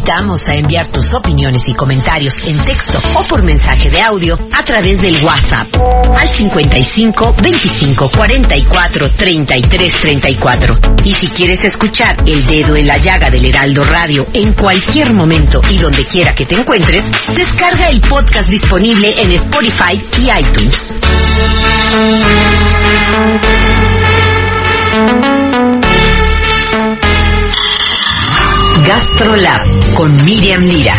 Invitamos a enviar tus opiniones y comentarios en texto o por mensaje de audio a través del WhatsApp al 55 25 44 33 34. Y si quieres escuchar El Dedo en la Llaga del Heraldo Radio en cualquier momento y donde quiera que te encuentres, descarga el podcast disponible en Spotify y iTunes. GastroLab con Miriam Lira.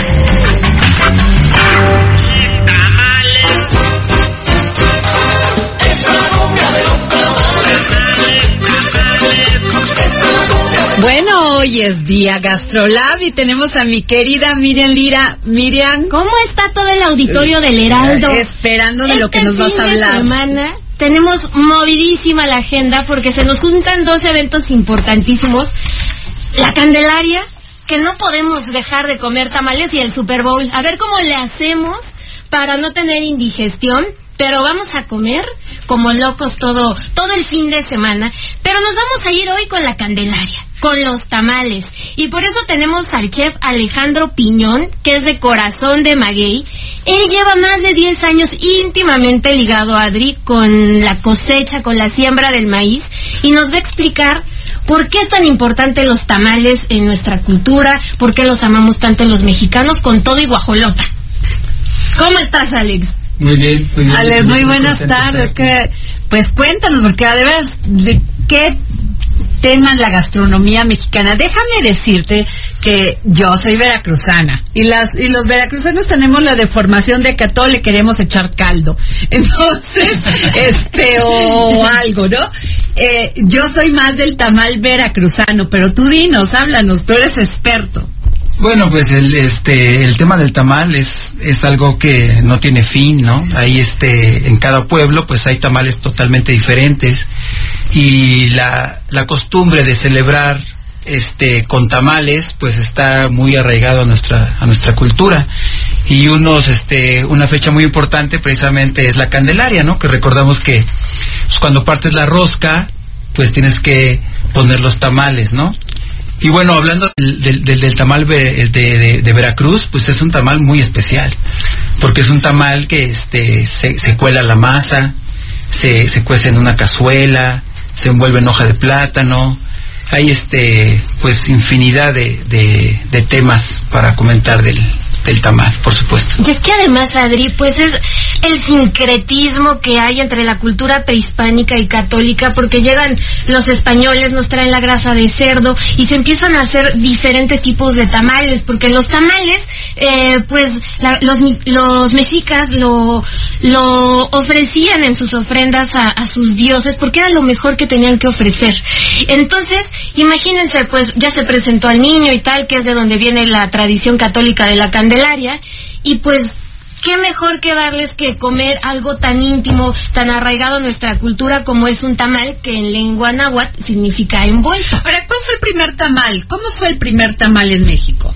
Bueno, hoy es día Gastrolab y tenemos a mi querida Miriam Lira. Miriam, ¿Cómo está todo el auditorio del Heraldo? esperando de lo Este que nos vas a fin de hablar. semana tenemos movidísima la agenda porque se nos juntan dos eventos importantísimos. La Candelaria, que no podemos dejar de comer tamales, y el Super Bowl. A ver cómo le hacemos para no tener indigestión, pero vamos a comer como locos todo, todo el fin de semana. Pero nos vamos a ir hoy con la Candelaria, con los tamales. Y por eso tenemos al chef Alejandro Piñón, que es de Corazón de Maguey. Él lleva más de 10 años íntimamente ligado a Adri con la cosecha, con la siembra del maíz, y nos va a explicar por qué es tan importante los tamales en nuestra cultura, por qué los amamos tanto los mexicanos con todo y guajolota. ¿Cómo estás, Alex? Muy bien, muy bien. Alex, muy buenas tardes. Que, pues cuéntanos, porque de veras, ¿de qué tema la gastronomía mexicana? Déjame decirte que yo soy veracruzana y las y los veracruzanos tenemos la deformación de que a todo le queremos echar caldo. Entonces, este o algo, ¿no? Eh, yo soy más del tamal veracruzano, pero tú dinos, háblanos, tú eres experto. Bueno, pues el este el tema del tamal es es algo que no tiene fin, ¿no? Ahí este en cada pueblo pues hay tamales totalmente diferentes y la la costumbre de celebrar este con tamales pues está muy arraigado a nuestra a nuestra cultura y unos este una fecha muy importante precisamente es la Candelaria, ¿no? Que recordamos que pues, cuando partes la rosca pues tienes que poner los tamales, ¿no? Y bueno, hablando del, del- del- tamal de, de- de Veracruz, pues es un tamal muy especial, porque es un tamal que este, se, se cuela la masa, se, se cuece en una cazuela, se envuelve en hoja de plátano, hay este, pues infinidad de, de- temas para comentar del, del tamal, por supuesto. Y es que además, Adri, pues es el sincretismo que hay entre la cultura prehispánica y católica, porque llegan los españoles, nos traen la grasa de cerdo y se empiezan a hacer diferentes tipos de tamales, porque los tamales, eh, pues la- los, los mexicas lo, lo ofrecían en sus ofrendas a, a sus dioses, porque era lo mejor que tenían que ofrecer. Entonces, imagínense, pues ya se presentó al niño y tal, que es de donde viene la tradición católica de la Candelaria, y pues qué mejor que darles que comer algo tan íntimo, tan arraigado a nuestra cultura como es un tamal, que en lengua náhuatl significa envuelto. Ahora, ¿cuál fue el primer tamal? ¿Cómo fue el primer tamal en México?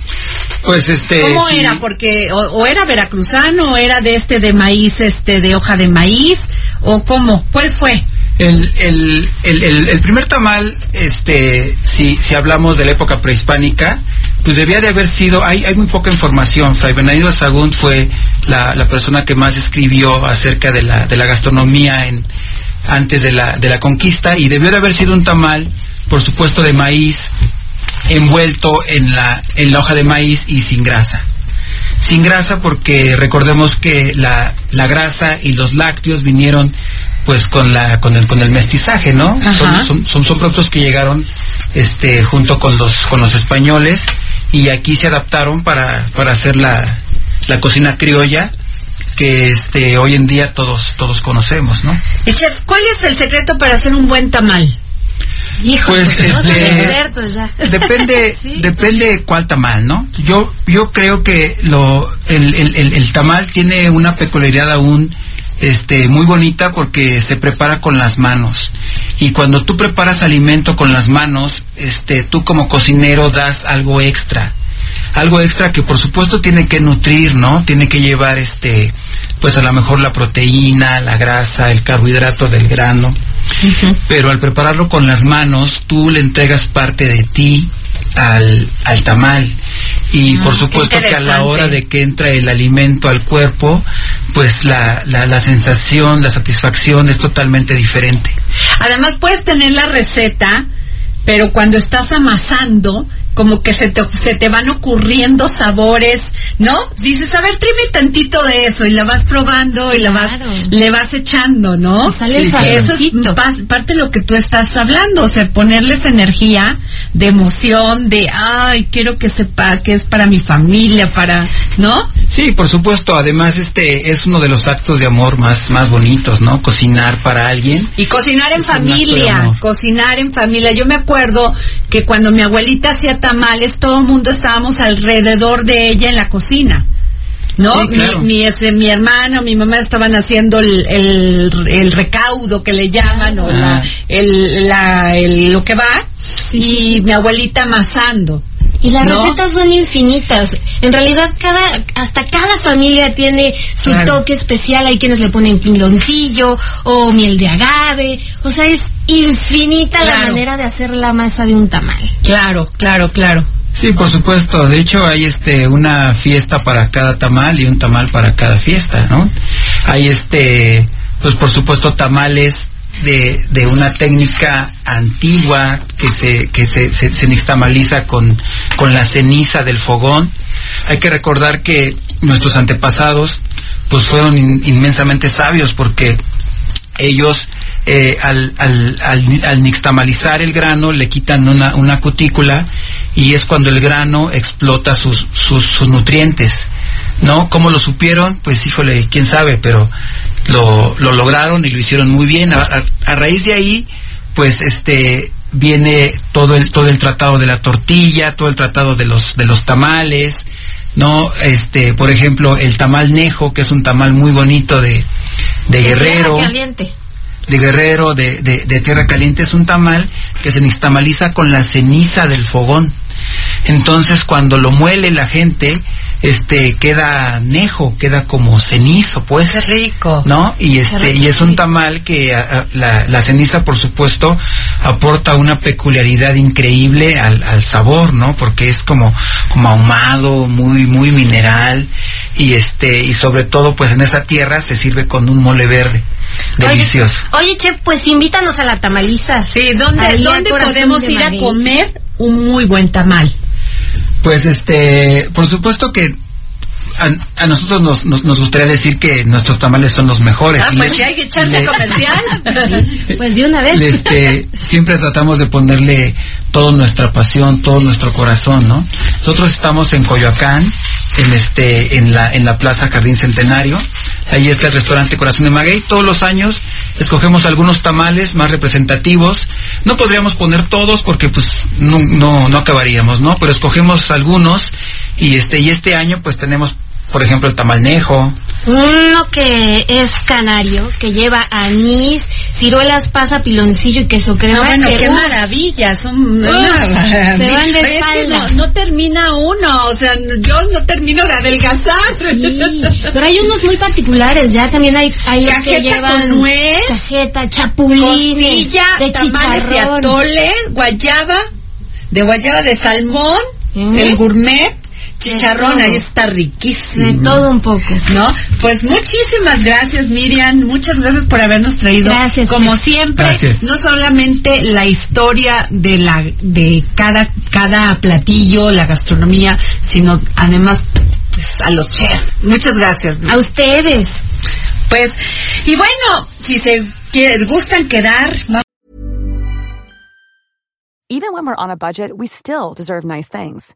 Pues este... ¿Cómo sí, era? Porque o, o era veracruzano, o era de este de maíz, este de hoja de maíz, o cómo? ¿Cuál fue? El, el, el, el, el primer tamal, este, si, si hablamos de la época prehispánica, pues debía de haber sido, hay, hay muy poca información. Fray Bernardino Sagún fue la, la persona que más escribió acerca de la, de la gastronomía en, antes de la, de la conquista y debió de haber sido un tamal, por supuesto, de maíz, envuelto en la, en la hoja de maíz y sin grasa sin grasa porque recordemos que la, la grasa y los lácteos vinieron pues con la con el con el mestizaje no son, son, son, son productos que llegaron este junto con los con los españoles y aquí se adaptaron para para hacer la, la cocina criolla que este hoy en día todos todos conocemos no Y, chef, ¿cuál es el secreto para hacer un buen tamal? Hijo, Pues, este, expertos ya. Depende, Sí. depende cuál tamal, ¿no? Yo, yo creo que lo, el, el, el, el tamal tiene una peculiaridad aún, este, muy bonita porque se prepara con las manos. Y cuando tú preparas alimento con las manos, este, tú como cocinero das algo extra. Algo extra que por supuesto tiene que nutrir, ¿no? Tiene que llevar este, pues a lo mejor la proteína, la grasa, el carbohidrato del grano. Pero al prepararlo con las manos, tú le entregas parte de ti al, al tamal. Y por qué supuesto que a la hora de que entra el alimento al cuerpo, pues la, la, la sensación, la satisfacción es totalmente diferente. Además puedes tener la receta, pero cuando estás amasando, como que se te, se te van ocurriendo sabores, ¿no? Dices, a ver, tráeme tantito de eso y la vas probando y la vas, Claro. le vas echando, ¿no? Sale Eso es pa- parte de lo que tú estás hablando, o sea, ponerles energía de emoción, de, ay, quiero que sepa que es para mi familia, para, ¿no? Sí, por supuesto. Además, este es uno de los actos de amor más, más bonitos, ¿no? Cocinar para alguien. Y cocinar en familia, cocinar en familia. Yo me acuerdo que cuando mi abuelita hacía tamales, todo el mundo estábamos alrededor de ella en la cocina. ¿No? Sí, claro. mi, mi, ese, mi hermano, mi mamá estaban haciendo el, el, el recaudo que le llaman, o la, Ah. el, la, el- lo que va, y mi abuelita amasando. Y las ¿No? recetas son infinitas. En realidad, cada, hasta cada familia tiene su Claro. toque especial. Hay quienes le ponen piloncillo o miel de agave. O sea, es infinita la manera de hacer la masa de un tamal. Claro, claro, claro. Sí, por supuesto. De hecho, hay este una fiesta para cada tamal y un tamal para cada fiesta, ¿no? Hay este, pues por supuesto tamales de, de una técnica antigua que se que se, se, se nixtamaliza con con la ceniza del fogón. Hay que recordar que nuestros antepasados pues fueron in- inmensamente sabios porque ellos eh, al, al, al, al nixtamalizar el grano le quitan una, una cutícula y es cuando el grano explota sus, sus, sus nutrientes. ¿No? ¿Cómo lo supieron? Pues híjole, quién sabe, pero lo, lo lograron y lo hicieron muy bien. A, a- a raíz de ahí, pues este viene todo el todo el tratado de la tortilla, todo el tratado de los de los tamales, no, este, por ejemplo, el tamal nejo, que es un tamal muy bonito de de Guerrero, Tierra caliente. de Guerrero, de, de, de Tierra Caliente, es un tamal que se nixtamaliza con la ceniza del fogón. Entonces, cuando lo muele la gente, este, queda nejo, queda como cenizo, pues. Qué rico. ¿no? Y este rico, y es un tamal que a- a- la, la ceniza, por supuesto, aporta una peculiaridad increíble al, al sabor, ¿no? Porque es como como ahumado, muy muy mineral y este y sobre todo, pues en esa tierra se sirve con un mole verde, delicioso. Oye, oye, Chef, pues invítanos a la tamaliza. Sí, ¿dónde, Ahí ¿dónde podemos de ir a comer un muy buen tamal? Pues este, por supuesto que a, a nosotros nos, nos, nos gustaría decir que nuestros tamales son los mejores. Ah, y pues sí hay que echarse le- comercial. Pues de una vez. este, siempre tratamos de ponerle toda nuestra pasión, todo nuestro corazón, ¿no? Nosotros estamos en Coyoacán, en este, en la, en la Plaza Jardín Centenario. Ahí está el restaurante Corazón de Maguey. Todos los años escogemos algunos tamales más representativos. No podríamos poner todos porque pues no, no, no acabaríamos, ¿no? Pero escogemos algunos y este, y este año pues tenemos, por ejemplo, el tamalnejo, Uno que es canario, que lleva anís, ciruelas, pasa, piloncillo y queso crema. No, bueno, que, qué uf, maravilla, son una se van de es que no, no termina uno, o sea, yo no termino de adelgazar. Sí, pero hay unos muy particulares, ya también hay, hay que Cajeta llevan con nuez, cajeta, chapulín, costilla, de tamales de atole, guayaba, de guayaba de salmón, Mm. el gourmet, chicharrón, ahí está riquísimo. de todo un poco. ¿No? Pues muchísimas gracias, Miriam. Muchas gracias por habernos traído. Gracias, Como chef. siempre, Gracias. no solamente la historia de la de cada cada platillo, la gastronomía, sino además pues, a los chefs. Muchas gracias. A ustedes. Pues y bueno, si se quieren, gustan quedar, Even when we're on a budget, we still deserve nice things.